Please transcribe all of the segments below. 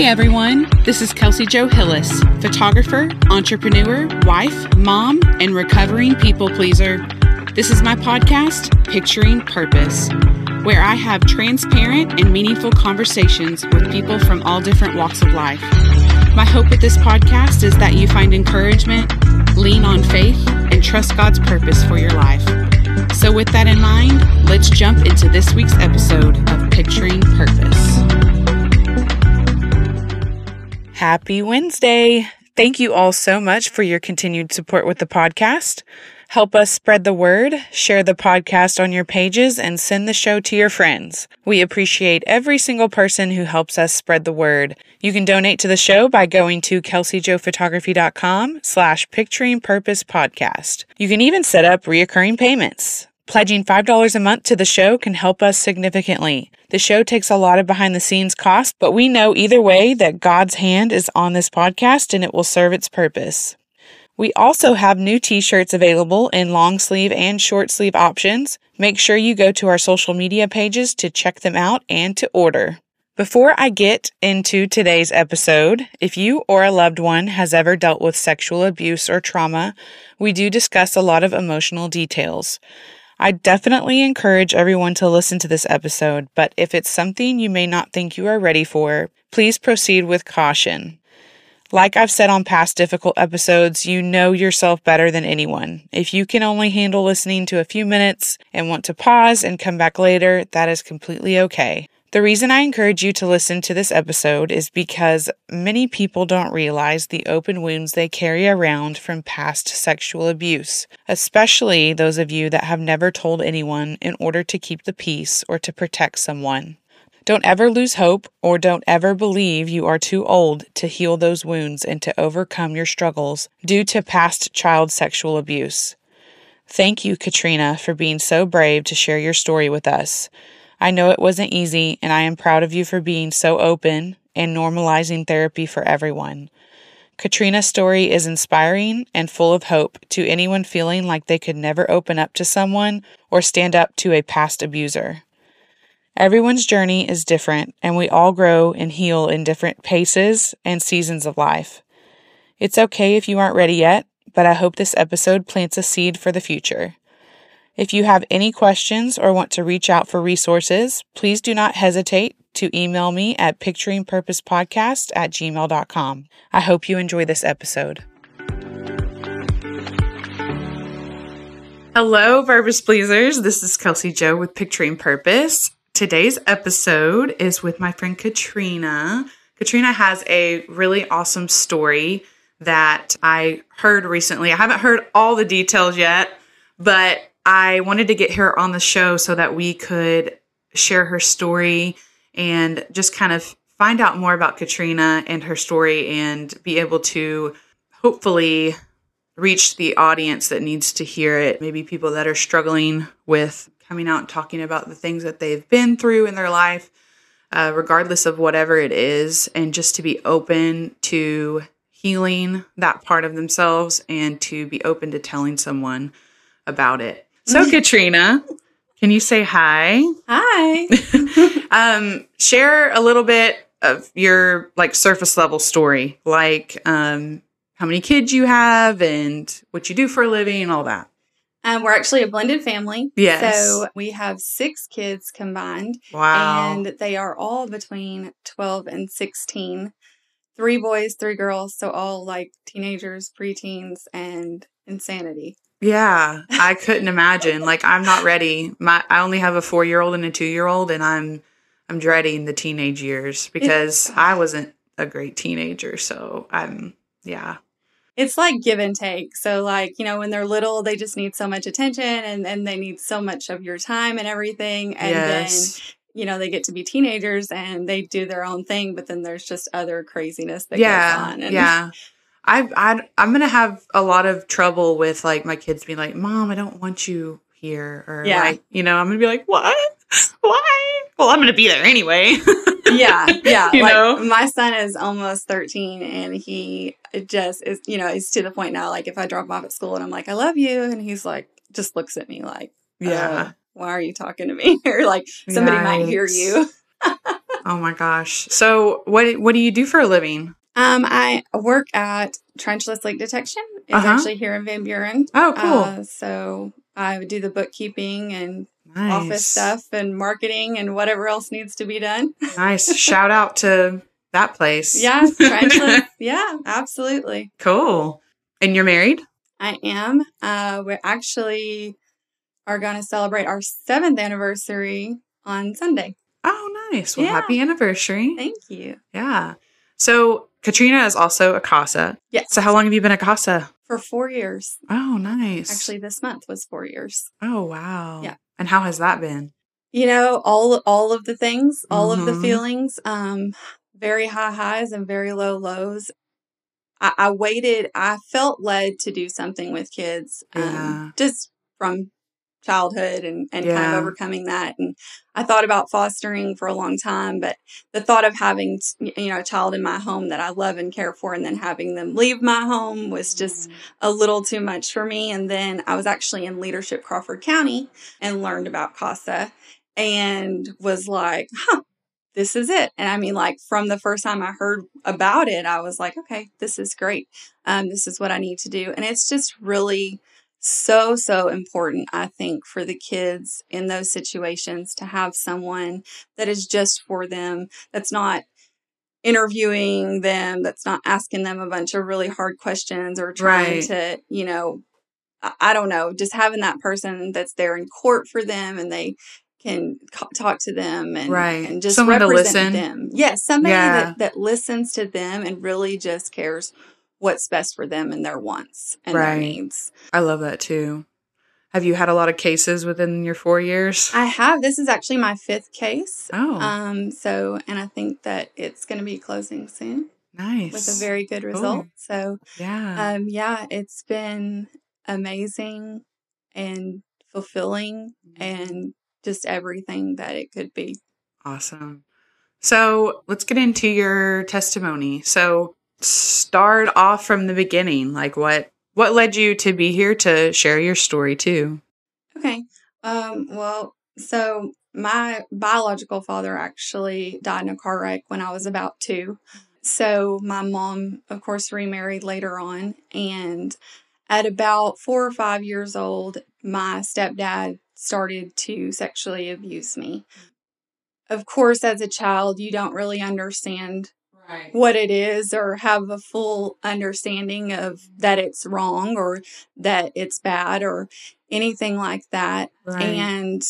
Hey everyone, this is Kelsey Joe Hillis, photographer, entrepreneur, wife, mom, and recovering people pleaser. This is my podcast, Picturing Purpose, where I have transparent and meaningful conversations with people from all different walks of life. My hope with this podcast is that you find encouragement, lean on faith, and trust God's purpose for your life. So, with that in mind, let's jump into this week's episode of Picturing Purpose. Happy Wednesday! Thank you all so much for your continued support with the podcast. Help us spread the word, share the podcast on your pages, and send the show to your friends. We appreciate every single person who helps us spread the word. You can donate to the show by going to kelseyjoephotography.com slash picturing purpose podcast. You can even set up reoccurring payments. Pledging $5 a month to the show can help us significantly. The show takes a lot of behind the scenes costs, but we know either way that God's hand is on this podcast and it will serve its purpose. We also have new t shirts available in long sleeve and short sleeve options. Make sure you go to our social media pages to check them out and to order. Before I get into today's episode, if you or a loved one has ever dealt with sexual abuse or trauma, we do discuss a lot of emotional details. I definitely encourage everyone to listen to this episode, but if it's something you may not think you are ready for, please proceed with caution. Like I've said on past difficult episodes, you know yourself better than anyone. If you can only handle listening to a few minutes and want to pause and come back later, that is completely okay. The reason I encourage you to listen to this episode is because many people don't realize the open wounds they carry around from past sexual abuse, especially those of you that have never told anyone in order to keep the peace or to protect someone. Don't ever lose hope or don't ever believe you are too old to heal those wounds and to overcome your struggles due to past child sexual abuse. Thank you, Katrina, for being so brave to share your story with us. I know it wasn't easy, and I am proud of you for being so open and normalizing therapy for everyone. Katrina's story is inspiring and full of hope to anyone feeling like they could never open up to someone or stand up to a past abuser. Everyone's journey is different, and we all grow and heal in different paces and seasons of life. It's okay if you aren't ready yet, but I hope this episode plants a seed for the future. If you have any questions or want to reach out for resources, please do not hesitate to email me at picturingpurposepodcast at gmail.com. I hope you enjoy this episode. Hello, Purpose Pleasers. This is Kelsey Joe with Picturing Purpose. Today's episode is with my friend Katrina. Katrina has a really awesome story that I heard recently. I haven't heard all the details yet, but I wanted to get her on the show so that we could share her story and just kind of find out more about Katrina and her story and be able to hopefully reach the audience that needs to hear it. Maybe people that are struggling with coming out and talking about the things that they've been through in their life, uh, regardless of whatever it is, and just to be open to healing that part of themselves and to be open to telling someone about it. So, Katrina, can you say hi? Hi. um, share a little bit of your like surface level story, like um, how many kids you have and what you do for a living and all that. Um, we're actually a blended family. Yes. So we have six kids combined. Wow. And they are all between 12 and 16. Three boys, three girls. So all like teenagers, preteens, and insanity. Yeah, I couldn't imagine. Like I'm not ready. My I only have a 4-year-old and a 2-year-old and I'm I'm dreading the teenage years because I wasn't a great teenager, so I'm yeah. It's like give and take. So like, you know, when they're little, they just need so much attention and and they need so much of your time and everything and yes. then you know, they get to be teenagers and they do their own thing, but then there's just other craziness that yeah, goes on. And yeah. I I I'm gonna have a lot of trouble with like my kids being like, "Mom, I don't want you here," or Yeah. like, you know, I'm gonna be like, "What? Why?" Well, I'm gonna be there anyway. yeah, yeah. You like know? my son is almost 13 and he just is, you know, he's to the point now, like if I drop him off at school and I'm like, I love you. And he's like, just looks at me like, yeah. uh, why are you talking to me? or like somebody might hear you. Oh my gosh. So what what do you do for a living? Um, I work at Trenchless Leak Detection. It's Uh-huh. actually here in Van Buren. Oh, cool. Uh, so I do the bookkeeping and nice. office stuff and marketing and whatever else needs to be done. Nice. Shout out to that place. Yeah, Trenchless. yeah, absolutely. Cool. And you're married? I am. Uh, we actually are going to celebrate our seventh anniversary on Sunday. Oh, nice. Well, Yeah. happy anniversary. Thank you. Yeah. So Katrina is also a CASA. Yes. So how long have you been a CASA? For four years. Oh, nice. Actually, this month was four years. Oh, wow. Yeah. And how has that been? You know, all all of the things, all of the Mhm. feelings, um, very high highs and very low lows. I, I waited. I felt led to do something with kids, um, Yeah. just from childhood and, and kind of overcoming that. And I thought about fostering for a long time, but the thought of having, you know, a child in my home that I love and care for and then having them leave my home was just a little too much for me. And then I was actually in leadership Crawford County and learned about CASA and was like, huh, this is it. And I mean, like from the first time I heard about it, I was like, okay, this is great. Um, this is what I need to do. And it's just really so, so important, I think, for the kids in those situations to have someone that is just for them, that's not interviewing them, that's not asking them a bunch of really hard questions or trying Right. to, you know, I, don't know, just having that person that's there in court for them and they can co- talk to them and, Right. and just Someone to represent listen. them. Yes, somebody Yeah. that, that listens to them and really just cares what's best for them and their wants and their needs. I love that too. Have you had a lot of cases within your four years? I have. This is actually my fifth case. oh, Um, so, and I think that it's going to be closing soon nice. with a very good result. So, yeah. um, yeah, it's been amazing and fulfilling and just everything that it could be. Awesome. So let's get into your testimony. So start off from the beginning. Like what what led you to be here to share your story too? Okay. Um, well, so my biological father actually died in a car wreck when I was about two. So my mom, of course, remarried later on. And at about four or five years old, my stepdad started to sexually abuse me. Of course, as a child, you don't really understand Right. what it is or have a full understanding of that it's wrong or that it's bad or anything like that. Right. And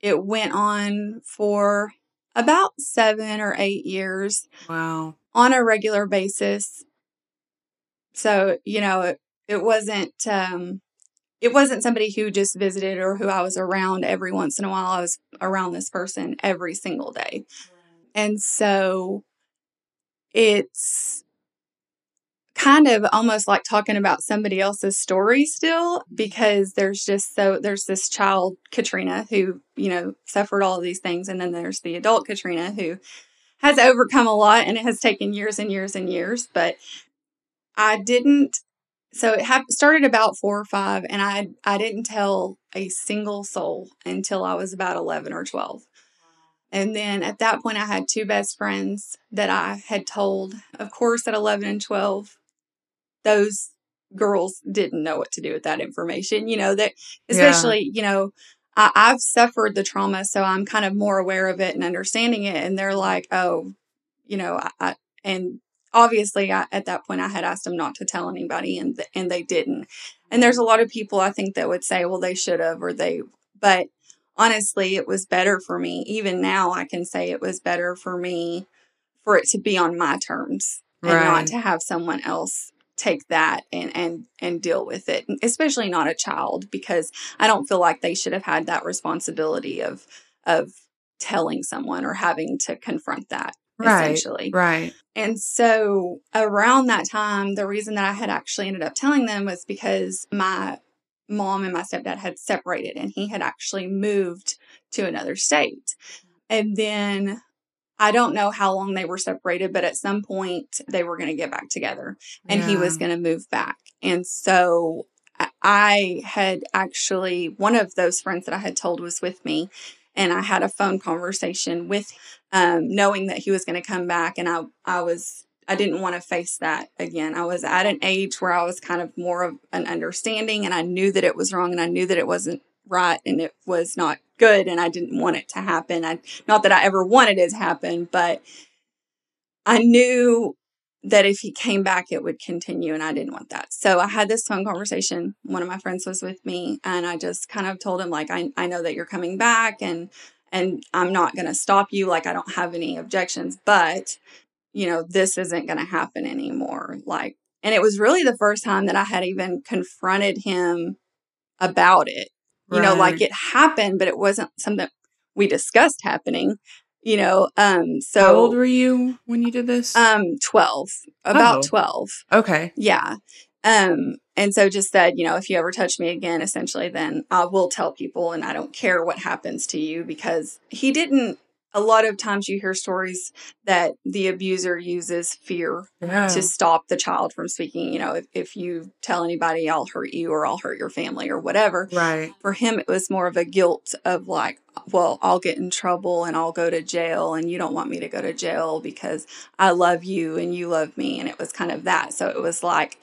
it went on for about seven or eight years wow. on a regular basis. So, you know, it, it wasn't um it wasn't somebody who just visited or who I was around every once in a while. I was around this person every single day. And so it's kind of almost like talking about somebody else's story still mm-hmm. because there's just so there's this child Katrina who, you know, suffered all of these things and then there's the adult Katrina who has overcome a lot and it has taken years and years and years, but I didn't so it hap- started about 4 or 5 and I I didn't tell a single soul until I was about 11 or 12. And then at that point, I had two best friends that I had told. Of course, at 11 and 12, those girls didn't know what to do with that information. You know, that especially, you know, I, I've suffered the trauma, so I'm kind of more aware of it and understanding it. And they're like, oh, you know, I, I and obviously I, at that point I had asked them not to tell anybody and, th- and they didn't. And there's a lot of people I think that would say, well, they should have, or they, but honestly, it was better for me. Even now, I can say it was better for me for it to be on my terms and Right. not to have someone else take that and and and deal with it especially not a child because i don't feel like they should have had that responsibility of of telling someone or having to confront that Right. essentially Right. and so around that time, the reason that I had actually ended up telling them was because my mom and my stepdad had separated and he had actually moved to another state. And then I don't know how long they were separated, but at some point they were going to get back together and he was going to move back. And so I- I had actually, one of those friends that I had told was with me. and I had a phone conversation with um, knowing that he was going to come back. And I, I was, I didn't want to face that again. I was at an age where I was kind of more of an understanding and I knew that it was wrong and I knew that it wasn't right and it was not good and I didn't want it to happen. I, not that I ever wanted it to happen, but I knew that if he came back, it would continue, and I didn't want that. So I had this phone conversation. One of my friends was with me, and I just kind of told him, like, I, I know that you're coming back, and and I'm not going to stop you. Like, I don't have any objections, but you know, this isn't going to happen anymore. Like, and it was really the first time that I had even confronted him about it. You right. know, like it happened, but it wasn't something we discussed happening you know um so how old were you when you did this um 12 about oh. 12 okay yeah um and so just said you know if you ever touch me again essentially then i will tell people and i don't care what happens to you because he didn't a lot of times you hear stories that the abuser uses fear yeah. to stop the child from speaking. You know, if, if you tell anybody, I'll hurt you or I'll hurt your family or whatever. Right. For him, it was more of a guilt of like, well, I'll get in trouble and I'll go to jail and you don't want me to go to jail because I love you and you love me. And it was kind of that. So it was like,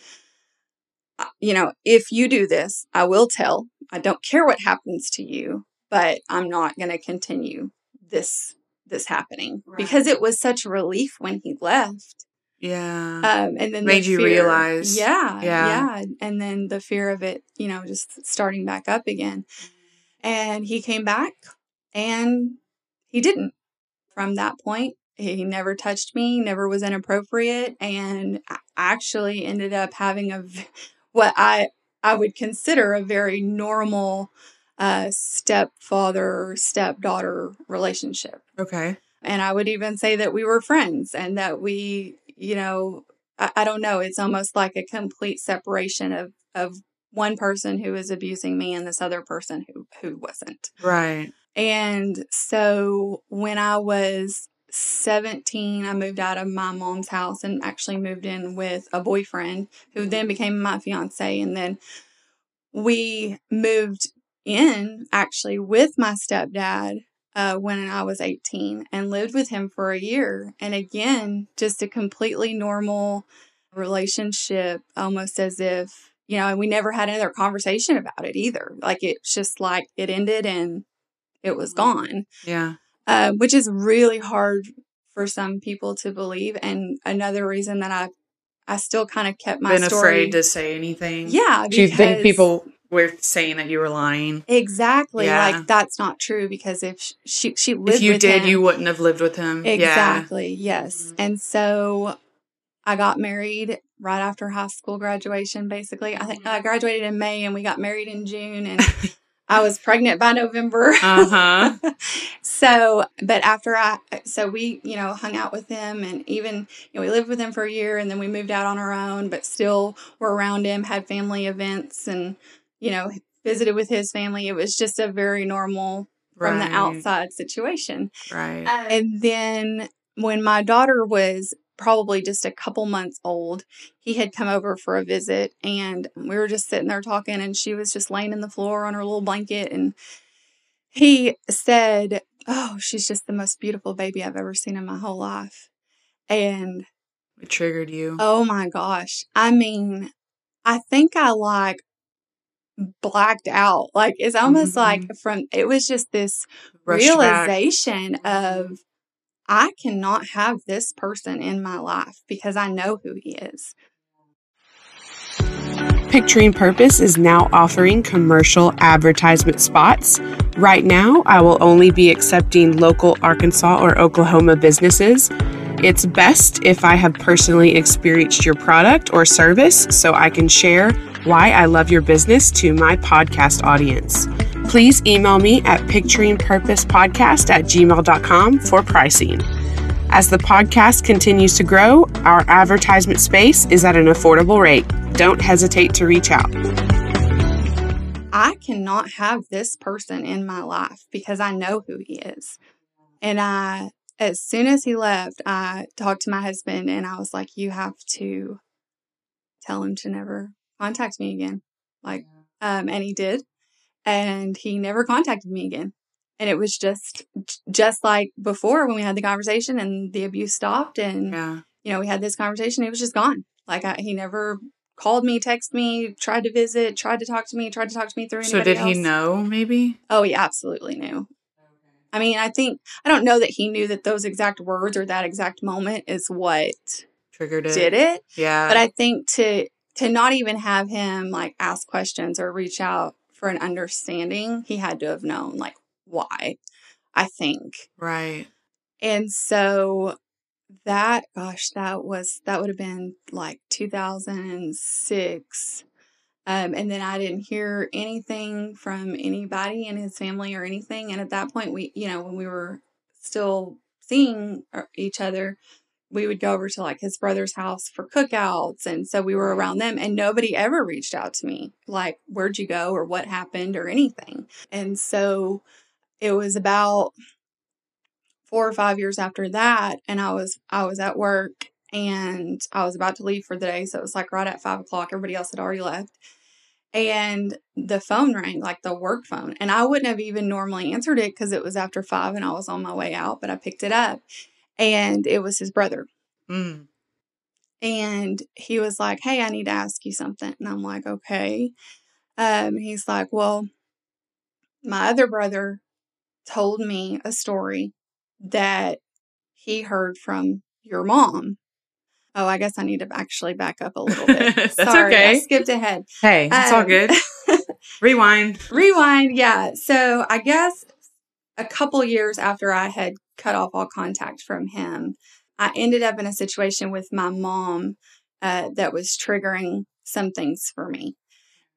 uh, you know, if you do this, I will tell. I don't care what happens to you, but I'm not going to continue this this happening right. because it was such relief when he left. Yeah. Um, and then made the you fear, realize. Yeah, yeah. Yeah. And then the fear of it, you know, just starting back up again. And he came back and he didn't. From that point, he never touched me, never was inappropriate, and actually ended up having a what I I would consider a very normal uh, stepfather stepdaughter relationship. Okay. And I would even say that we were friends and that we, you know, I, I don't know, it's almost like a complete separation of, of one person who was abusing me and this other person who, who wasn't. Right. And so when I was 17, I moved out of my mom's house and actually moved in with a boyfriend who then became my fiance. And then we moved in actually with my stepdad uh, when I was 18 and lived with him for a year. And again, just a completely normal relationship, almost as if, you know, and we never had another conversation about it either. Like it's just like it ended and it was mm-hmm. gone. Yeah. Uh, which is really hard for some people to believe. And another reason that I I still kind of kept my been story, afraid to say anything. Yeah. Do you think people were saying that you were lying. Exactly. Yeah. Like that's not true because if she she lived If you did, him, you wouldn't have lived with him. Exactly. Yeah. Yes. Mm-hmm. And so I got married right after high school graduation basically. I think I graduated in May and we got married in June and I was pregnant by November. Uh-huh. so, but after I, so we, you know, hung out with him and even, you know, we lived with him for a year and then we moved out on our own, but still were around him, had family events and, you know, visited with his family. It was just a very normal from the outside situation. Right. Uh, and then when my daughter was probably just a couple months old, he had come over for a visit and we were just sitting there talking and she was just laying in the floor on her little blanket and he said, "Oh, she's just the most beautiful baby I've ever seen in my whole life." And it triggered you. Oh my gosh. I mean, I think I like blacked out. Like it's almost mm-hmm. like from it was just this Rush realization back. of I cannot have this person in my life because I know who he is. Picturing Purpose is now offering commercial advertisement spots. Right now, I will only be accepting local Arkansas or Oklahoma businesses. It's best if I have personally experienced your product or service so I can share why I love your business to my podcast audience. Please email me at picturingpurposepodcast at gmail.com for pricing. As the podcast continues to grow, our advertisement space is at an affordable rate. Don't hesitate to reach out. I cannot have this person in my life because I know who he is. And I, as soon as he left, I talked to my husband and I was like, you have to tell him to never contact me again. Like, um, and he did. And he never contacted me again. and it was just just like before when we had the conversation and the abuse stopped and Yeah. you know we had this conversation it was just gone like I, he never called me texted me tried to visit tried to talk to me tried to talk to me through So did he know maybe? oh he absolutely knew i mean i think i don't know that he knew that those exact words or that exact moment is what Triggered it. did it Yeah. but i think to to not even have him like ask questions or reach out for an understanding he had to have known like why i think. Right. and so that gosh that was that would have been like 2006 um, and then i didn't hear anything from anybody in his family or anything. And at that point we you know when we were still seeing uh, each other we would go over to like his brother's house for cookouts and so we were around them and nobody ever reached out to me like where'd you go? or what happened? or anything. And so it was about four or five years after that and i was i was at work and i was about to leave for the day so it was like right at five o'clock everybody else had already left. And the phone rang like the work phone and i wouldn't have even normally answered it because it was after five and i was on my way out but i picked it up and it was his brother Mm. and he was like hey i need to ask you something and i'm like okay um he's like well my other brother told me a story that he heard from your mom oh i guess i need to actually back up a little bit That's Sorry, I skipped ahead Hey, it's all Um, good. Rewind. Rewind, yeah. So I guess a couple years after I had cut off all contact from him, I ended up in a situation with my mom uh, that was triggering some things for me.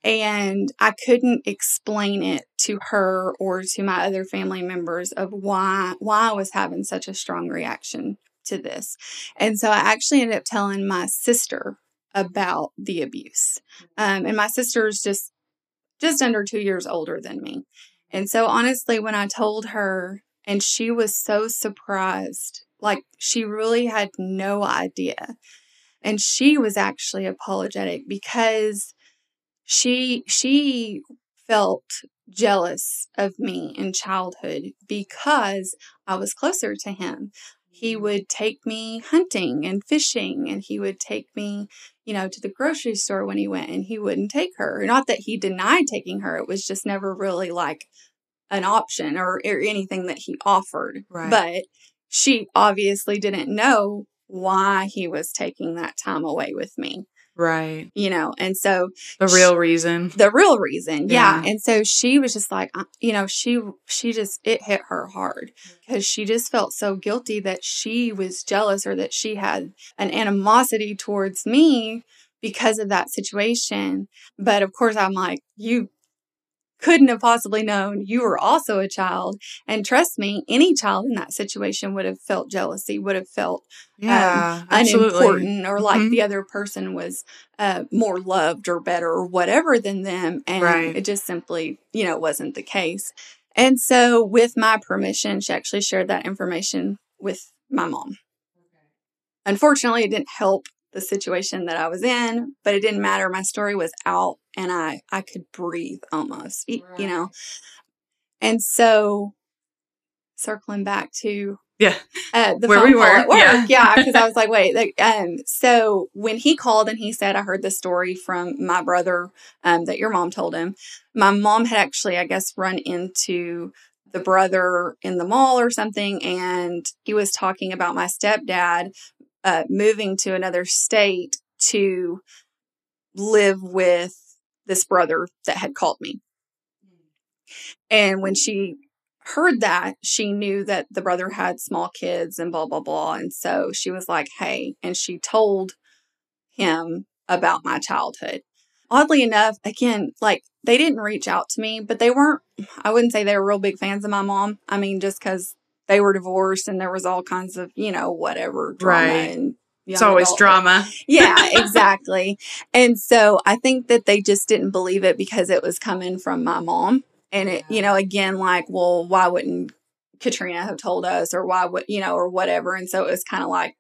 And I couldn't explain it to her or to my other family members of why why I was having such a strong reaction to this. And so I actually ended up telling my sister about the abuse. Um, and my sister's just just under two years older than me. And so, honestly, when I told her, and she was so surprised, like she really had no idea. And she was actually apologetic because she she felt jealous of me in childhood because I was closer to him. He would take me hunting and fishing and he would take me you know, to the grocery store when he went and he wouldn't take her. Not that he denied taking her, it was just never really like an option or, or anything that he offered. Right. But she obviously didn't know why he was taking that time away with me, Right. you know, and so The real reason. the real reason yeah. Yeah. and so she was just like uh, you know she she just it hit her hard because she just felt so guilty that she was jealous or that she had an animosity towards me because of that situation but of course i'm like you couldn't have possibly known you were also a child and trust me any child in that situation would have felt jealousy would have felt Yeah. absolutely. unimportant or like Mhm. the other person was uh, more loved or better or whatever than them. And Right. it just simply, you know, wasn't the case. And so, with my permission, she actually shared that information with my mom. Unfortunately, it didn't help the situation that I was in, but it didn't matter. My story was out and I, I could breathe almost, you know. And so, circling back to Yeah. uh, the Where phone we call were, at work. yeah. Yeah, because I was like, wait. Like, um, so when he called and he said, I heard the story from my brother um, that your mom told him. My mom had actually, I guess, run into the brother in the mall or something, and he was talking about my stepdad uh, moving to another state to live with this brother that had called me. And when she heard that, she knew that the brother had small kids and blah, blah, blah. And so she was like, hey, and she told him about my childhood. Oddly enough, again, like they didn't reach out to me, but they weren't, I wouldn't say they were real big fans of my mom. I mean, just because they were divorced and there was all kinds of, you know, whatever drama Right. and It's always adulthood drama. yeah, exactly. and so I think that they just didn't believe it because it was coming from my mom. And it, you know, again, like, well, why wouldn't Katrina have told us or why would, you know, or whatever. And so it was kind of like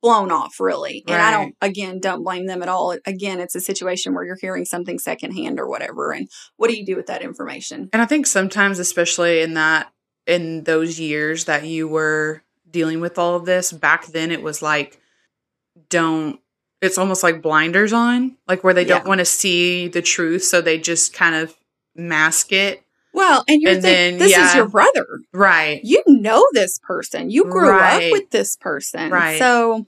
blown off really. And I don't, again, don't blame them at all. Again, it's a situation where you're hearing something secondhand or whatever. And what do you do with that information? And I think sometimes, especially in that in those years that you were dealing with all of this, back then it was like, don't, it's almost like blinders on, like where they don't want to see the truth. So they just kind of mask it. Well, and you're And thinking, then, this is your brother. Right. You know this person. You grew Right. up with this person. Right. So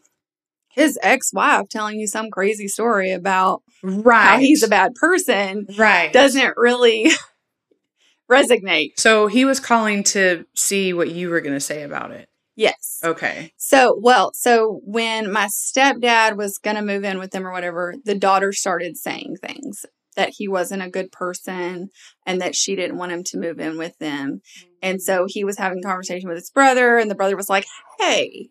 his ex-wife telling you some crazy story about Right. how he's a bad person right. doesn't really resonate. so he was calling to see what you were going to say about it. Yes. Okay. So, well, so when my stepdad was going to move in with them or whatever, the daughter started saying things that he wasn't a good person and that she didn't want him to move in with them. Mm-hmm. And so he was having a conversation with his brother, and the brother was like, Hey,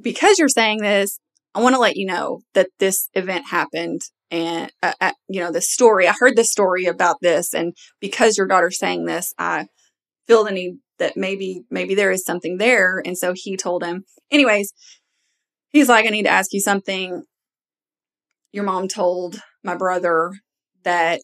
because you're saying this, I want to let you know that this event happened. And, uh, uh, you know, the story, I heard the story about this. And because your daughter's saying this, I feel the need that maybe, maybe there is something there. And so he told him, anyways, he's like, I need to ask you something. Your mom told my brother that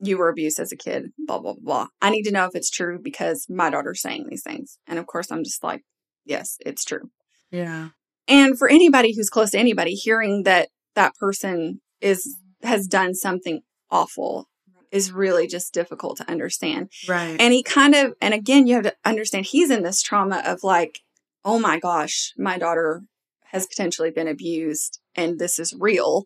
you were abused as a kid, blah, blah, blah. I need to know if it's true because my daughter's saying these things. And of course, I'm just like, yes, it's true. Yeah. And for anybody who's close to anybody, hearing that that person is has done something awful is really just difficult to understand. Right. And he kind of, and again, you have to understand he's in this trauma of like, oh my gosh, my daughter has potentially been abused and this is real.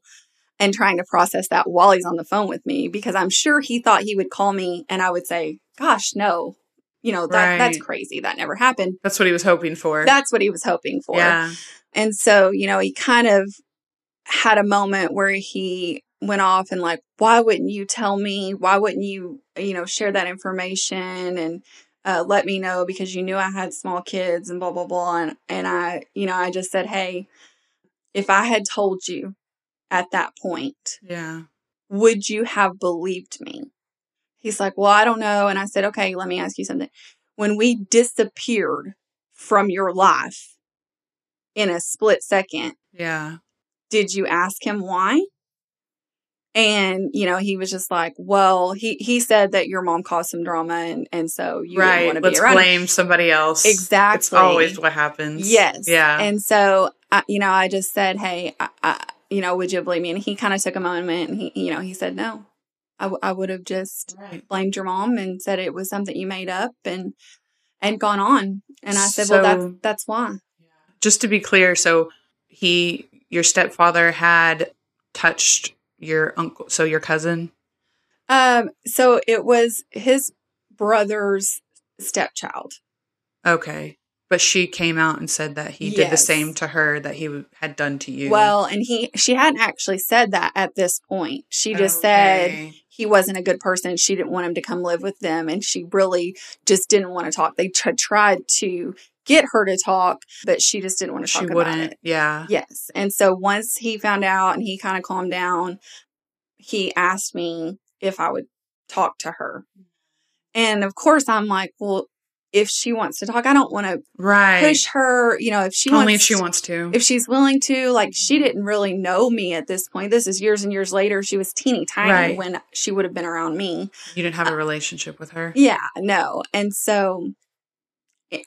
And trying to process that while he's on the phone with me because I'm sure he thought he would call me and I would say, gosh, no, you know, that, that's crazy. That never happened. That's what he was hoping for. That's what he was hoping for. Yeah. And so, you know, he kind of had a moment where he went off and like, why wouldn't you tell me? Why wouldn't you, you know, share that information and uh, let me know because you knew I had small kids and blah, blah, blah. And, and I, you know, I just said, hey, if I had told you at that point, Yeah. would you have believed me? He's like, well, I don't know. And I said, okay, let me ask you something. When we disappeared from your life in a split second, Yeah. Did you ask him why? And, you know, he was just like, well, he, he said that your mom caused some drama and, and so you right. want to be Let's around blame somebody else. Exactly. It's always what happens. Yes. Yeah. And so, I, you know, I just said, hey, I, I, you know, would you believe me? And he kind of took a moment and he, you know, he said, no, I, w- I would have just right. blamed your mom and said it was something you made up and, and gone on. And I said, well, that's, that's why. Just to be clear, so he, your stepfather had touched your uncle, so your cousin. Um, so it was his brother's stepchild. Okay. But she came out and said that he did the same to her that he w- had done to you. Well, and he, she hadn't actually said that at this point. She just said, he wasn't a good person. She didn't want him to come live with them, and she really just didn't want to talk. They tr- tried to get her to talk, but she just didn't want to talk about wouldn't. it. Yeah. Yes, and so once he found out and he kind of calmed down, he asked me if I would talk to her, and of course I'm like, well, if she wants to talk, I don't want to Right. push her. You know, if she Only wants if she wants to. if she's willing to like she didn't really know me at this point this is years and years later she was teeny tiny Right. when she would have been around me you didn't have a uh, relationship with her. yeah no and so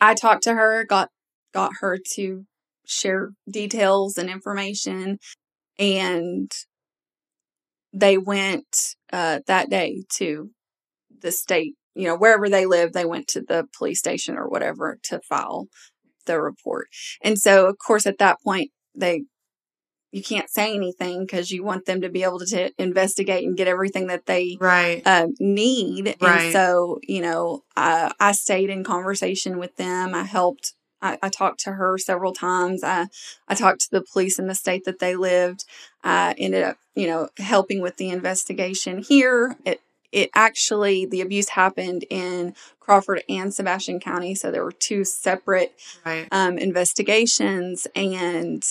i talked to her got got her to share details and information and they went uh that day to the state you know wherever they live they went to the police station or whatever to file the report. And so of course at that point they you can't say anything because you want them to be able to, to investigate and get everything that they Right. um, need. Right. And so, you know, I, I stayed in conversation with them. I helped. I, I talked to her several times. I, I talked to the police in the state that they lived. I ended up, you know, helping with the investigation here. It, it actually, the abuse happened in Crawford and Sebastian County. So there were two separate Right. um, investigations. And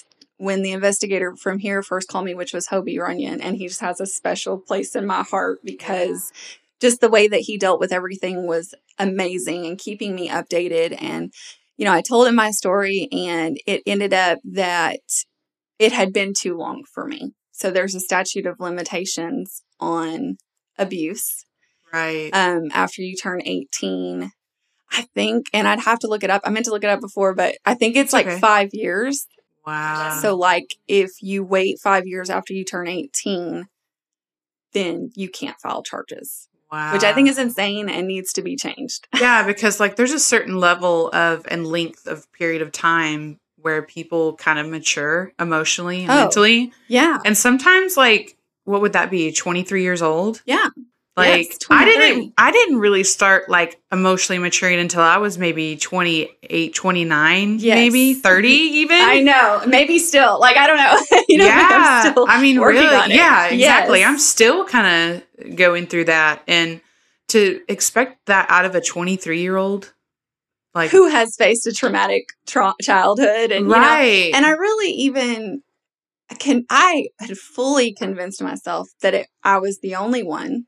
when the investigator from here first called me, which was Hobie Runyon, and he just has a special place in my heart because just the way that he dealt with everything was amazing and keeping me updated. And, you know, I told him my story, and it ended up that it had been too long for me. So there's a statute of limitations on abuse Right. um, after you turn 18 I think, and I'd have to look it up. I meant to look it up before, but I think it's like Okay. five years. Wow. So, like, if you wait five years after you turn 18, then you can't file charges, wow. which I think is insane and needs to be changed. yeah, because like there's a certain level of and length of period of time where people kind of mature emotionally and Oh. mentally. Yeah. And sometimes like what would that be? 23 years old? Yeah. Like Yes, I didn't I didn't really start like emotionally maturing until I was maybe 28, 29, Yes. maybe mm-hmm. 30 even. I know. Maybe still. Like, I don't know. you know, yeah, I'm still I mean, really, yeah, exactly. Yes. I'm still kind of going through that, and to expect that out of a 23 year old, like Who has faced a traumatic tra- childhood and, you know, right, and I really even can I had fully convinced myself that it, I was the only one,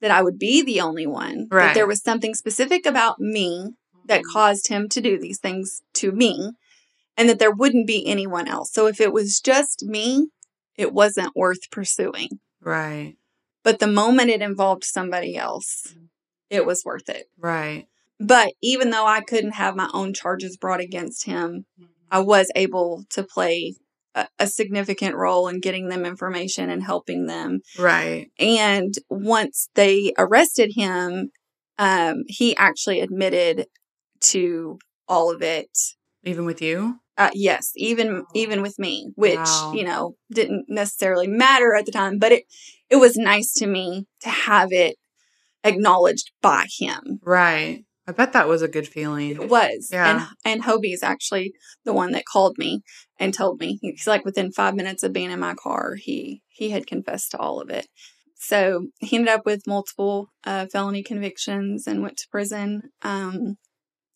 that I would be the only one, Right. that there was something specific about me that mm-hmm. caused him to do these things to me, and that there wouldn't be anyone else. So if it was just me, it wasn't worth pursuing. right, But the moment it involved somebody else, mm-hmm. it was worth it. right, But even though I couldn't have my own charges brought against him, I mm-hmm. was able to play a, significant role in getting them information and helping them. right. And once they arrested him, um, he actually admitted to all of it. Even with you, Uh, yes, even even with me, which Wow. you know didn't necessarily matter at the time, but it it was nice to me to have it acknowledged by him. right. I bet that was a good feeling. It was. Yeah. And and Hobie is actually the one that called me and told me. He's like within five minutes of being in my car, he he had confessed to all of it. So he ended up with multiple uh, felony convictions and went to prison. Um,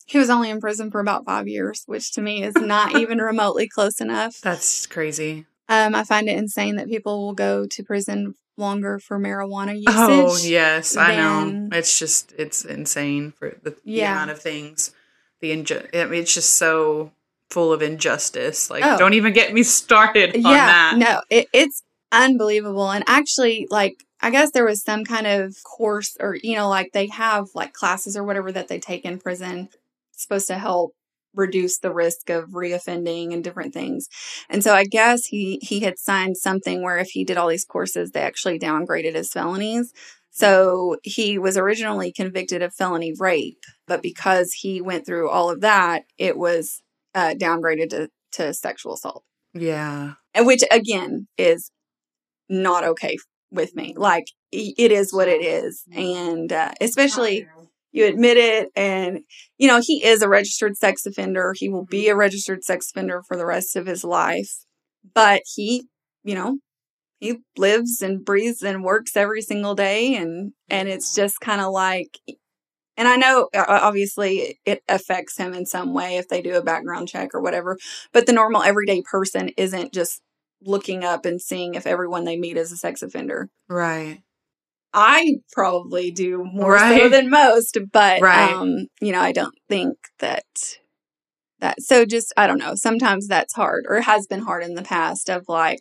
he was only in prison for about five years, which to me is not even remotely close enough. That's crazy. Um, I find it insane that people will go to prison longer for marijuana oh, usage. Oh yes, I know. It's just it's insane for the, the Yeah. amount of things. The inju- I mean, it's just so full of injustice. Like, Oh. don't even get me started on yeah, that. no, it, it's unbelievable. And actually, like, I guess there was some kind of course, or you know, like they have like classes or whatever that they take in prison, supposed to help reduce the risk of reoffending and different things. And so I guess he he had signed something where if he did all these courses, they actually downgraded his felonies. So he was originally convicted of felony rape, but because he went through all of that, it was uh, downgraded to, to sexual assault Yeah. and which again is not okay with me like it is what it is and uh, especially you admit it and you know he is a registered sex offender he will be a registered sex offender for the rest of his life but he you know he lives and breathes and works every single day and and it's just kind of like and I know uh, obviously it affects him in some way if they do a background check or whatever, but the normal everyday person isn't just looking up and seeing if everyone they meet is a sex offender. Right. I probably do more so than most, but Right. um, you know, I don't think that that so just I don't know, sometimes that's hard or has been hard in the past of like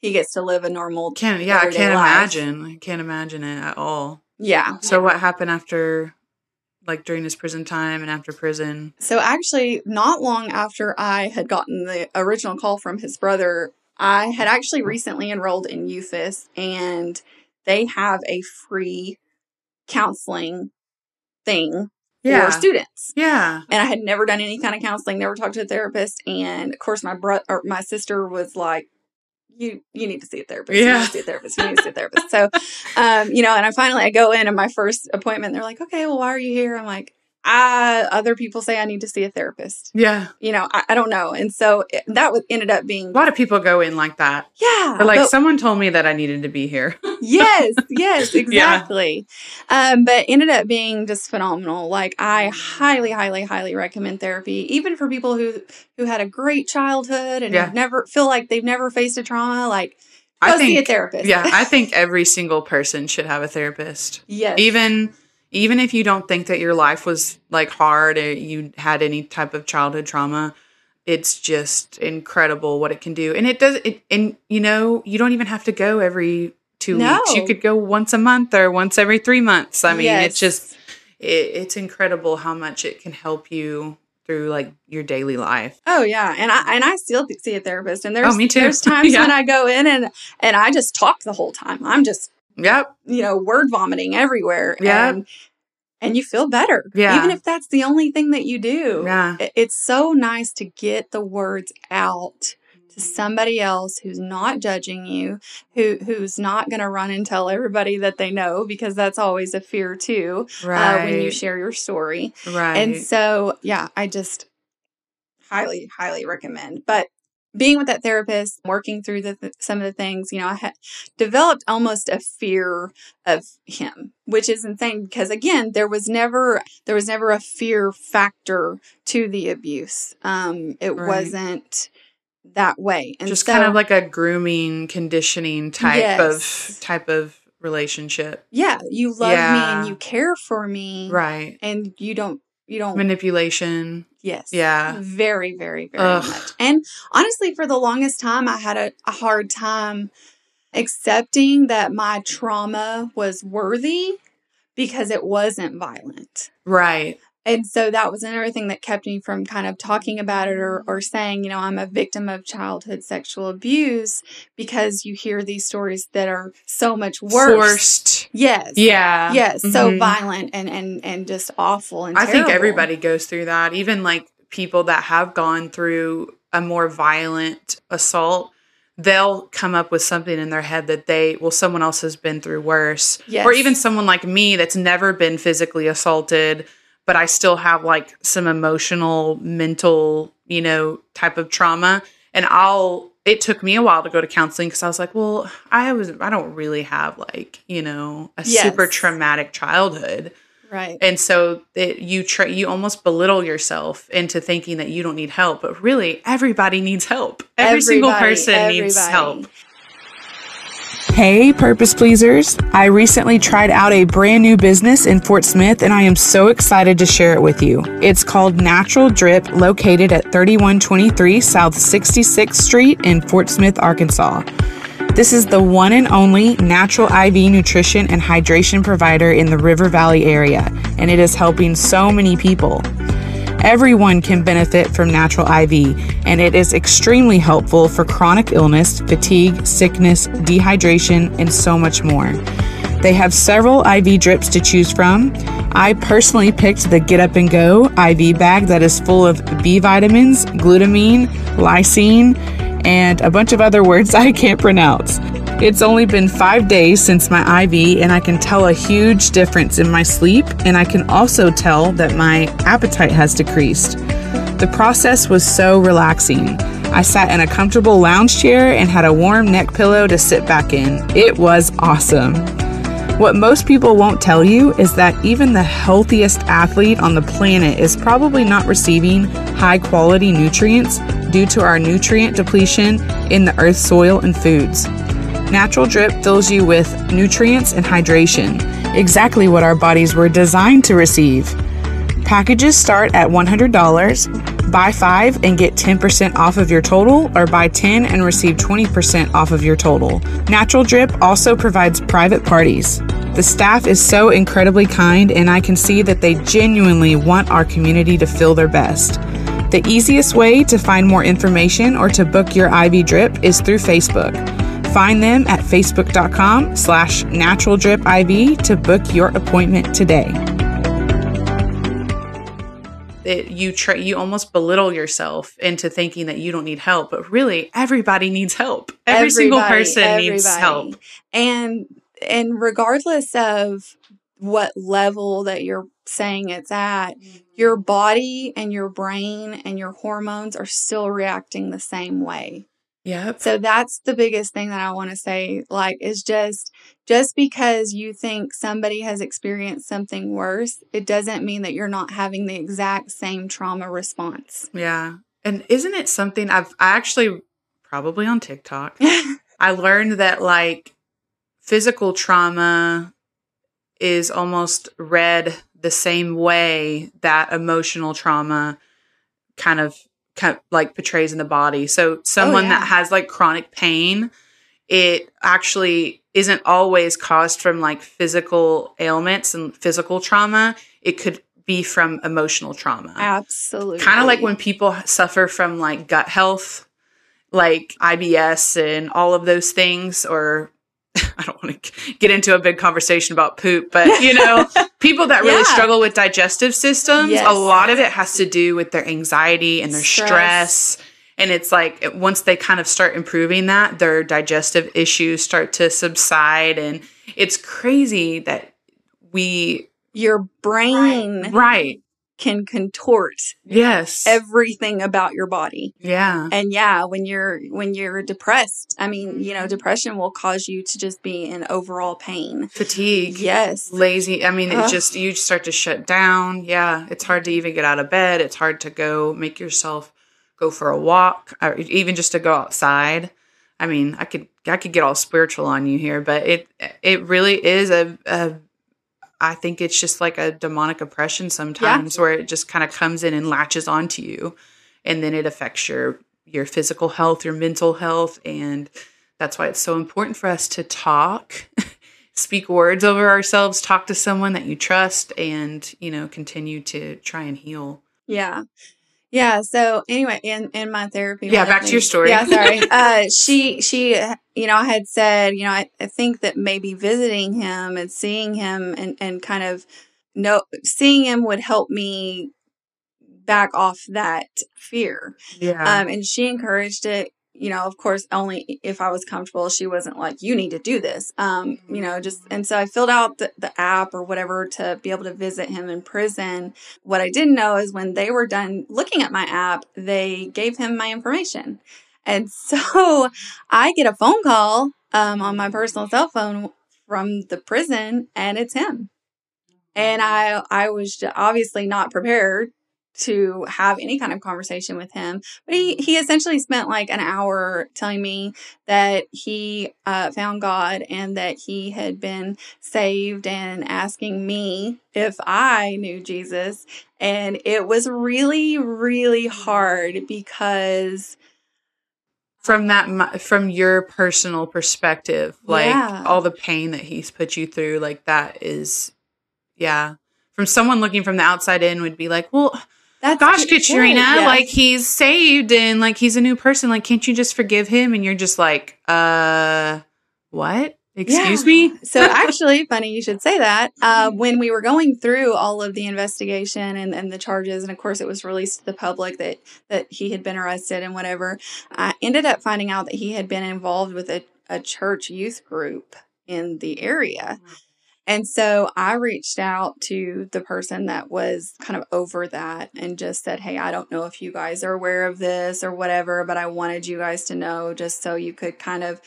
he gets to live a normal Can't yeah, I can't life. imagine. I can't imagine it at all. Yeah. So what happened after like during his prison time and after prison? So actually, not long after I had gotten the original call from his brother, I had actually recently enrolled in UFIS, and they have a free counseling thing Yeah. for students. Yeah. And I had never done any kind of counseling, never talked to a therapist, and of course, my brother or my sister was like. You you need to see a therapist. You Yeah. need to see a therapist. You need to see a therapist. So, um, you know, and I finally I go in and my first appointment, they're like, okay, well, why are you here? I'm like, I other people say I need to see a therapist Yeah. you know, I, I don't know. And so it, that was, ended up being, A lot of people go in like that. yeah. They're like, but- someone told me that I needed to be here. yes, yes, exactly. Um, but ended up being just phenomenal. Like I highly, highly, highly recommend therapy, even for people who who had a great childhood and Yeah. never feel like they've never faced a trauma. Like go I see a therapist. yeah, I think every single person should have a therapist. yes, Even even if you don't think that your life was like hard or you had any type of childhood trauma, it's just incredible what it can do. And it does it and you know, you don't even have to go every 2 No. weeks. You could go once a month or once every 3 months. I mean, Yes. it's just it, it's incredible how much it can help you through like your daily life. Oh yeah, and I and I still see a therapist, and there's Oh, me too. there's times Yeah. when I go in and and I just talk the whole time. I'm just Yep. you know word vomiting everywhere. Yeah. and and you feel better. Yeah. even if that's the only thing that you do. Yeah. It's so nice to get the words out Mm-hmm. to somebody else who's not judging you, who who's not going to run and tell everybody that they know because that's always a fear too Right. uh, when you share your story. right. And so, yeah, I just highly, highly recommend. But being with that therapist, working through the, th- some of the things, you know, I had developed almost a fear of him, which is insane because again, there was never there was never a fear factor to the abuse. Um, it Right. wasn't that way, and just so, kind of like a grooming conditioning type Yes. of type of relationship. yeah, you love me and you care for me, Right. and you don't you don't Manipulation. Yes. Yeah. Very, very, very Ugh. much. And honestly, for the longest time, I had a, a hard time accepting that my trauma was worthy because it wasn't violent. Right. And so that was another thing that kept me from kind of talking about it or, or saying, you know, I'm a victim of childhood sexual abuse because you hear these stories that are so much worse. Forced. Yes. Yeah. Yes. So Mhm. violent and, and, and just awful and I think everybody goes through that. Even like people that have gone through a more violent assault, they'll come up with something in their head that they, well, someone else has been through worse. Yes. Or even someone like me that's never been physically assaulted, but I still have like some emotional, mental, you know, type of trauma. And I'll, it took me a while to go to counseling because I was like, well, I was, I don't really have like, you know, a Yes. super traumatic childhood. Right. And so it, you try, you almost belittle yourself into thinking that you don't need help, but really everybody needs help. Every single Everybody, person needs help. Hey, Purpose Pleasers. I recently tried out a brand new business in Fort Smith and I am so excited to share it with you. It's called Natural Drip, located at 3123 South 66th Street in Fort Smith, Arkansas. This is the one and only natural IV nutrition and hydration provider in the River Valley area, and it is helping so many people. Everyone can benefit from natural IV, and it is extremely helpful for chronic illness, fatigue, sickness, dehydration, and so much more. They have several IV drips to choose from. I personally picked the Get Up and Go IV bag that is full of B vitamins, glutamine, lysine, and a bunch of other words I can't pronounce. It's only been five days since my IV, and I can tell a huge difference in my sleep, and I can also tell that my appetite has decreased. The process was so relaxing. I sat in a comfortable lounge chair and had a warm neck pillow to sit back in. It was awesome. What most people won't tell you is that even the healthiest athlete on the planet is probably not receiving high quality nutrients due to our nutrient depletion in the earth's soil, and foods. Natural Drip fills you with nutrients and hydration, exactly what our bodies were designed to receive. Packages start at $100. Buy 5 and get 10% off of your total, or buy 10 and receive 20% off of your total. Natural Drip also provides private parties. The staff is so incredibly kind, and I can see that they genuinely want our community to feel their best. The easiest way to find more information or to book your IV drip is through Facebook. Find them at facebook.com slash naturaldripiv to book your appointment today. It, you try, you almost belittle yourself into thinking that you don't need help, but really everybody needs help. Every single Everybody, person needs help. And and regardless of what level that you're saying it's at, mm-hmm. your body and your brain and your hormones are still reacting the same way. Yep. So that's the biggest thing that I want to say like is just just because you think somebody has experienced something worse, it doesn't mean that you're not having the exact same trauma response. Yeah. And isn't it something I've I actually probably on TikTok I learned that like physical trauma is almost read the same way that emotional trauma kind of kind of, like portrays in the body. So someone yeah. that has like chronic pain, it actually isn't always caused from like physical ailments and physical trauma. It could be from emotional trauma. Absolutely. Kind of like when people suffer from like gut health, like IBS and all of those things, or I don't want to get into a big conversation about poop, but you know, people that really Yeah. struggle with digestive systems, Yes. a lot of it has to do with their anxiety and their Stress. stress. And it's like once they kind of start improving that, their digestive issues start to subside. And it's crazy that we, your brain right. Can contort Yes. everything about your body. yeah. And yeah, when you're when you're depressed, I mean, you know, depression will cause you to just be in overall pain. Fatigue. Yes. lazy. I mean, it just you start to shut down. Yeah, it's hard to even get out of bed. It's hard to go make yourself go for a walk, or even just to go outside. I mean, I could I could get all spiritual on you here, but it it really is a. a I think it's just like a demonic oppression sometimes, where it just kind of comes in and latches onto you, and then it affects your your physical health, your mental health, and that's why it's so important for us to talk speak words over ourselves, talk to someone that you trust, and you know, continue to try and heal. Yeah. Yeah. So anyway, in in my therapy. Yeah, back to your story. Yeah, sorry. uh, she she, you know, I had said, you know, I, I think that maybe visiting him and seeing him and and kind of no seeing him would help me back off that fear. Yeah, Um, and she encouraged it. You know, of course, only if I was comfortable. She wasn't like, "You need to do this." Um, you know, just and so I filled out the, the app or whatever to be able to visit him in prison. What I didn't know is when they were done looking at my app, they gave him my information, and so I get a phone call um, on my personal cell phone from the prison, and it's him. And I, I was obviously not prepared to have any kind of conversation with him. But he, he essentially spent like an hour telling me that he uh, found God and that he had been saved and asking me if I knew Jesus. And it was really, really hard because from that, from your personal perspective, like Yeah. all the pain that he's put you through, like that is, yeah. From someone looking from the outside in, would be like, well, that's gosh. Katrina, Yeah. like he's saved and like he's a new person. Like, can't you just forgive him? And you're just like, uh, what? Excuse Yeah. me? so actually funny you should say that uh, when we were going through all of the investigation and, and the charges and of course it was released to the public that that he had been arrested and whatever i ended up finding out that he had been involved with a, a church youth group in the area and so i reached out to the person that was kind of over that and just said hey i don't know if you guys are aware of this or whatever but i wanted you guys to know just so you could kind of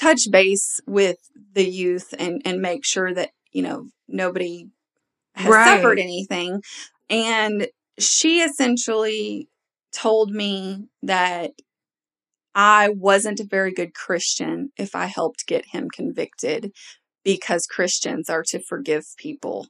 touch base with the youth and and make sure that you know nobody has Right. suffered anything and she essentially told me that I wasn't a very good Christian if I helped get him convicted because Christians are to forgive people.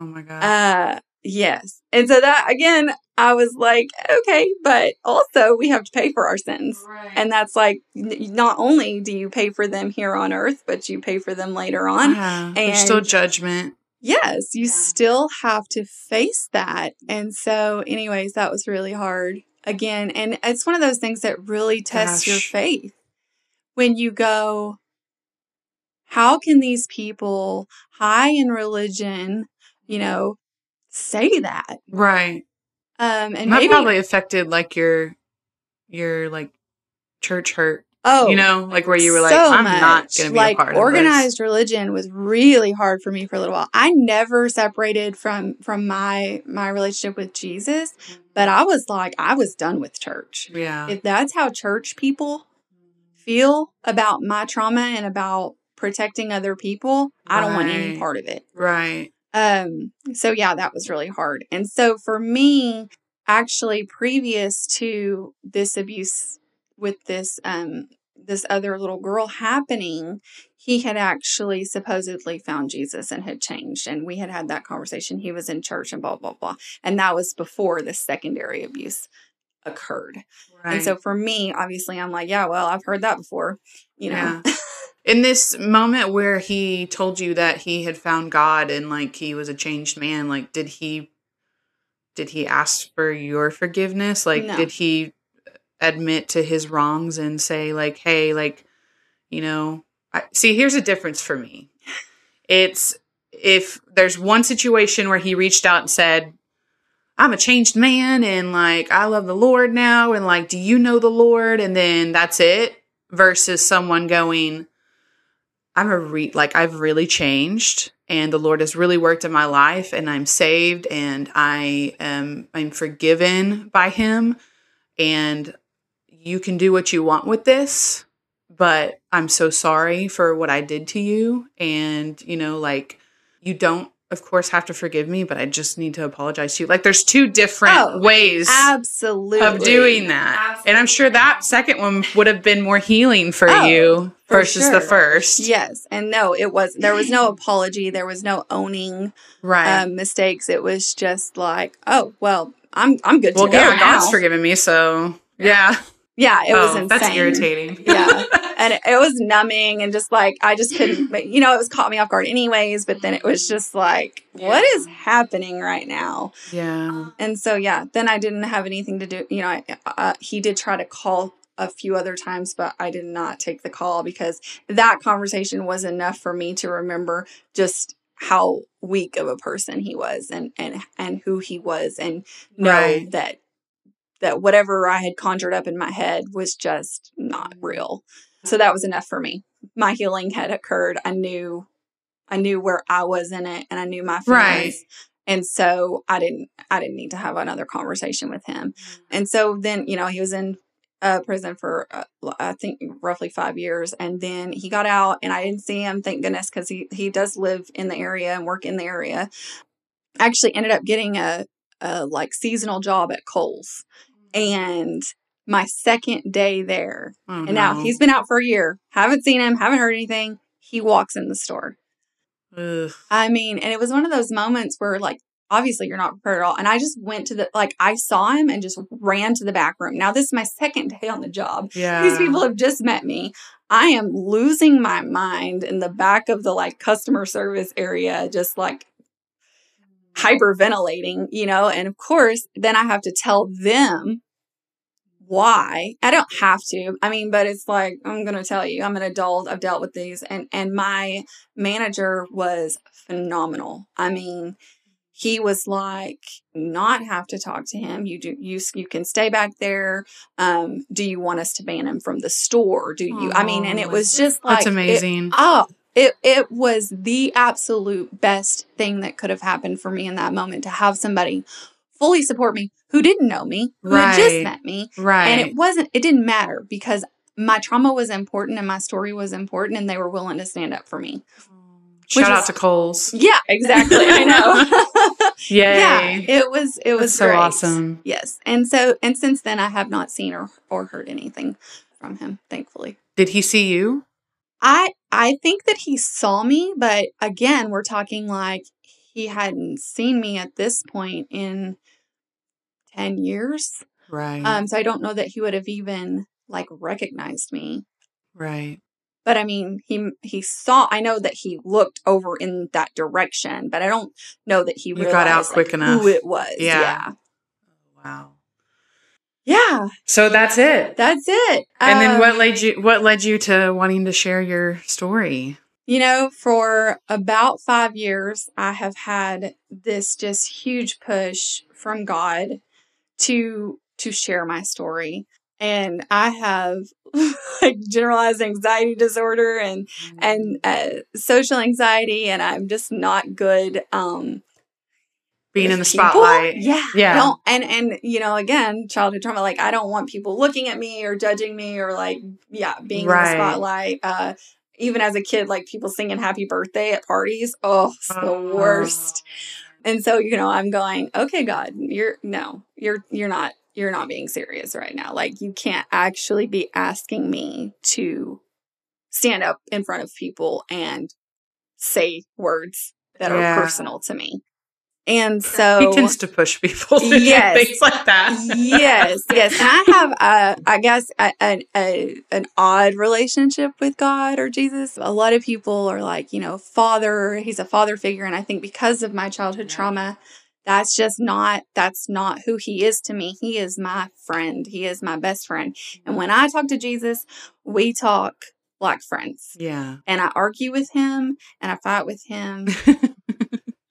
Oh my God. Uh yes. And so that again I was like okay, but also we have to pay for our sins. And that's like, n- not only do you pay for them here on earth, but you pay for them later on. yeah. There's still judgment. Yes, you Yeah. still have to face that. And so, anyways, that was really hard again. And it's one of those things that really tests your faith when you go, how can these people high in religion, you know, say that? Right. Um, and that maybe, probably affected like your your like church hurt. oh, you know, like where you were like, so I'm not going to be like a part organized religion was really hard for me for a little while. I never separated from from my my relationship with Jesus, but I was like I was done with church. yeah, If that's how church people feel about my trauma and about protecting other people, I don't want any part of it. right. Um, so yeah, that was really hard. And so for me, actually previous to this abuse with this um this other little girl happening, he had actually supposedly found Jesus and had changed. And we had had that conversation. He was in church and blah, blah, blah. And that was before the secondary abuse occurred. Right. And so for me, obviously, I'm like, yeah, well, I've heard that before, you know. In this moment where he told you that he had found God and like he was a changed man, like did he did he ask for your forgiveness? Like No. did he admit to his wrongs and say like, "Hey, like, you know, I, see, here's a difference for me. It's if there's one situation where he reached out and said, I'm a changed man and like I love the Lord now and like do you know the Lord and then that's it versus someone going I'm a re like I've really changed and the Lord has really worked in my life and I'm saved and I am I'm forgiven by him and you can do what you want with this but I'm so sorry for what I did to you and you know like you don't of course have to forgive me but I just need to apologize to you like there's two different Oh, ways Absolutely. of doing that. And I'm sure that second one would have been more healing for Oh, you for versus sure. the first. Yes. And no, it was, there was no apology. There was no owning Right. um, mistakes. It was just like, oh, well, I'm, I'm good well, to go yeah, now. God's forgiven me, so yeah. Yeah, it was oh, insane. that's irritating. Yeah. and it, it was numbing and just like I just couldn't. But, you know, it was caught me off guard anyways. But then it was just like, what is happening right now? yeah. And so yeah, then I didn't have anything to do. You know, I, uh, he did try to call a few other times, but I did not take the call because that conversation was enough for me to remember just how weak of a person he was and and and who he was and know Right. that that whatever I had conjured up in my head was just not real. So that was enough for me. My healing had occurred. I knew I knew where I was in it and I knew my feelings. Right. And so I didn't I didn't need to have another conversation with him. And so then, you know, he was in uh, prison for uh, I think roughly five years, and then he got out, and I didn't see him. Thank goodness, because he he does live in the area and work in the area. I actually ended up getting a, a like seasonal job at Kohl's, and my second day there, Oh, and now no. he's been out for a year. Haven't seen him. Haven't heard anything. He walks in the store. Ugh. I mean, and it was one of those moments where like obviously you're not prepared at all. And I just went to the like I saw him and just ran to the back room. Now this is my second day on the job. Yeah. These people have just met me. I am losing my mind in the back of the like customer service area, just like hyperventilating, you know, and of course, then I have to tell them why. I don't have to. I mean, but it's like I'm going to tell you. I'm an adult. I've dealt with these and and my manager was phenomenal. I mean, he was like not have to talk to him you do you you can stay back there um do you want us to ban him from the store do you i mean and it was just like That's it- amazing. oh it it was the absolute best thing that could have happened for me in that moment to have somebody fully support me who didn't know me who had just Right. met me right. and it wasn't it didn't matter because my trauma was important and my story was important and they were willing to stand up for me Shout which out to Kohl's. yeah exactly i know Yay. yeah it was it was so awesome. yes and so and since then i have not seen or or heard anything from him thankfully Did he see you? i i think that he saw me but again we're talking like he hadn't seen me at this point in 10 years Right. um so i don't know that he would have even like recognized me right. but i mean he he saw i know that he looked over in that direction but i don't know that he You realized got out like, quick enough. who it was Yeah. yeah Wow. yeah So that's it. that's it And then Um, what led you what led you to wanting to share your story? You know, for about five years, I have had this just huge push from God to to share my story, and I have like generalized anxiety disorder and and uh, social anxiety, and I'm just not good. Um, being in the people. spotlight. Yeah, Yeah. And and you know, again, childhood trauma. Like I don't want people looking at me or judging me or like yeah, being in the spotlight. Uh, even as a kid, like people singing "Happy Birthday" at parties. Oh, it's the Oh. worst. And so you know, I'm going, okay, God, you're no, you're you're not you're not being serious right now. Like you can't actually be asking me to stand up in front of people and say words that Yeah. are personal to me. And so he tends to push people to Yes. do things like that. yes, yes. And I have, uh, I guess, a, a, a, an odd relationship with God or Jesus. A lot of people are like, you know, father, he's a father figure. And I think because of my childhood trauma, that's just not, that's not who he is to me. He is my friend. He is my best friend. And when I talk to Jesus, we talk like friends. yeah. And I argue with him and I fight with him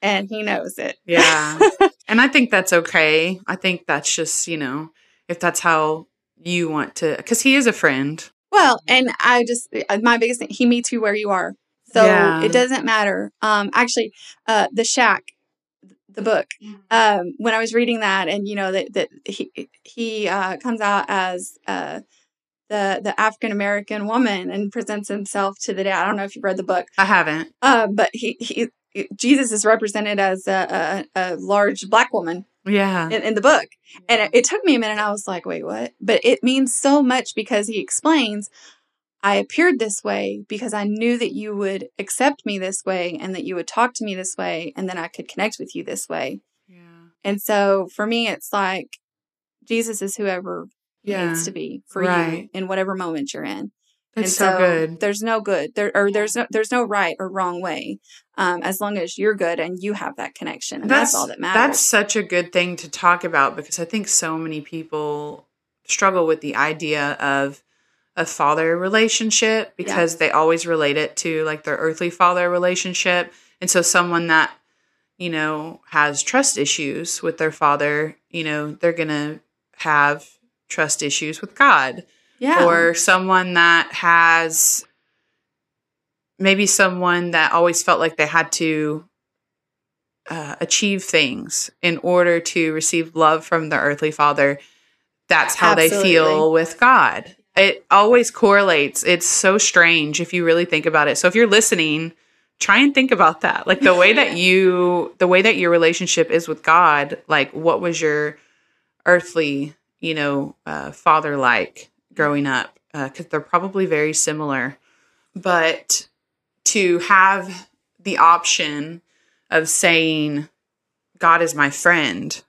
and he knows it. Yeah. and I think that's okay. I think that's just, you know, if that's how you want to, because he is a friend. Well, and I just uh, my biggest thing, he meets you where you are. So Yeah. it doesn't matter. Um actually uh The Shack the book um when I was reading that and you know that that he he uh comes out as uh the the African American woman and presents himself to the dad. I don't know if you read the book. I haven't. Uh but he he Jesus is represented as a, a, a large black woman Yeah. in, in the book. And it, it took me a minute. I was like, wait, what? But it means so much because he explains I appeared this way because I knew that you would accept me this way and that you would talk to me this way and then I could connect with you this way. yeah. And so for me, it's like Jesus is whoever Yeah. needs to be for you in whatever moment you're in. That's and so, good. There's no good there or there's no there's no right or wrong way. Um, as long as you're good and you have that connection. And that's, all that matters. That's such a good thing to talk about because I think so many people struggle with the idea of a father relationship because they always relate it to like their earthly father relationship. And so someone that, you know, has trust issues with their father, you know, they're going to have trust issues with God yeah. or someone that has maybe someone that always felt like they had to uh, achieve things in order to receive love from the earthly father. That's how they feel with god. It always correlates. It's so strange if you really think about it. So if you're listening try and think about that. Like the way that you the way that your relationship is with god like what was your earthly you know uh, father like growing up uh, because they're probably very similar. But to have the option of saying god is my friend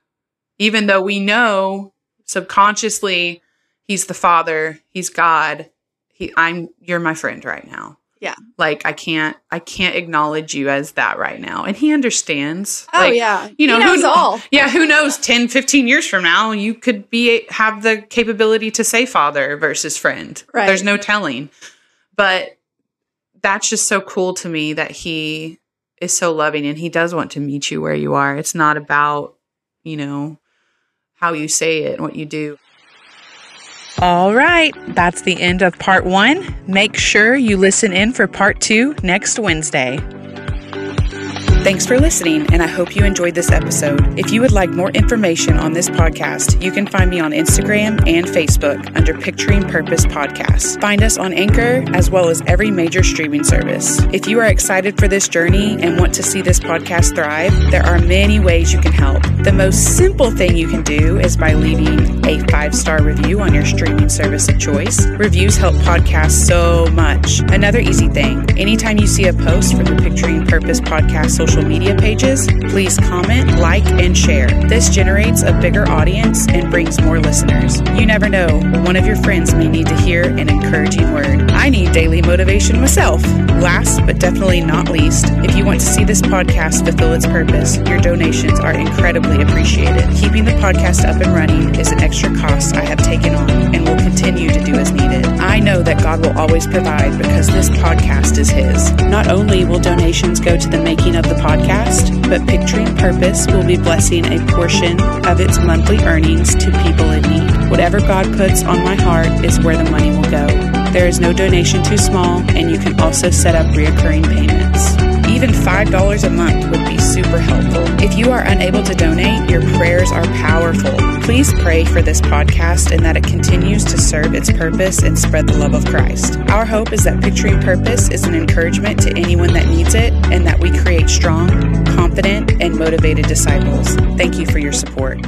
even though we know subconsciously he's the father he's god he i'm you're my friend right now Yeah. like i can't i can't acknowledge you as that right now and he understands Oh like, yeah. you know, who all. yeah who knows 10 15 years from now you could be have the capability to say father versus friend Right. there's no telling but that's just so cool to me that he is so loving and he does want to meet you where you are it's not about you know how you say it and what you do All right, that's the end of part one. Make sure you listen in for part two next Wednesday. Thanks for listening, and I hope you enjoyed this episode. If you would like more information on this podcast, you can find me on Instagram and Facebook under Picturing Purpose Podcast. Find us on Anchor as well as every major streaming service. If you are excited for this journey and want to see this podcast thrive, there are many ways you can help. The most simple thing you can do is by leaving a five star review on your streaming service of choice. Reviews help podcasts so much. Another easy thing anytime you see a post from the Picturing Purpose podcast social media pages, please comment, like, and share. This generates a bigger audience and brings more listeners. You never know, one of your friends may need to hear an encouraging word. I need daily motivation myself. Last but definitely not least, if you want to see this podcast fulfill its purpose, your donations are incredibly appreciated. Keeping the podcast up and running is an extra cost I have taken on and will continue to do as needed. I know that God will always provide because this podcast is His. Not only will donations go to the making of the podcast, but Picturing Purpose will be blessing a portion of its monthly earnings to people in need. Whatever God puts on my heart is where the money will go. There is no donation too small, and you can also set up reoccurring payments. Even $5 a month would be super helpful. If you are unable to donate, your prayers are powerful. Please pray for this podcast and that it continues to serve its purpose and spread the love of Christ. Our hope is that Picturing Purpose is an encouragement to anyone that needs it and that we create strong, confident, and motivated disciples. Thank you for your support.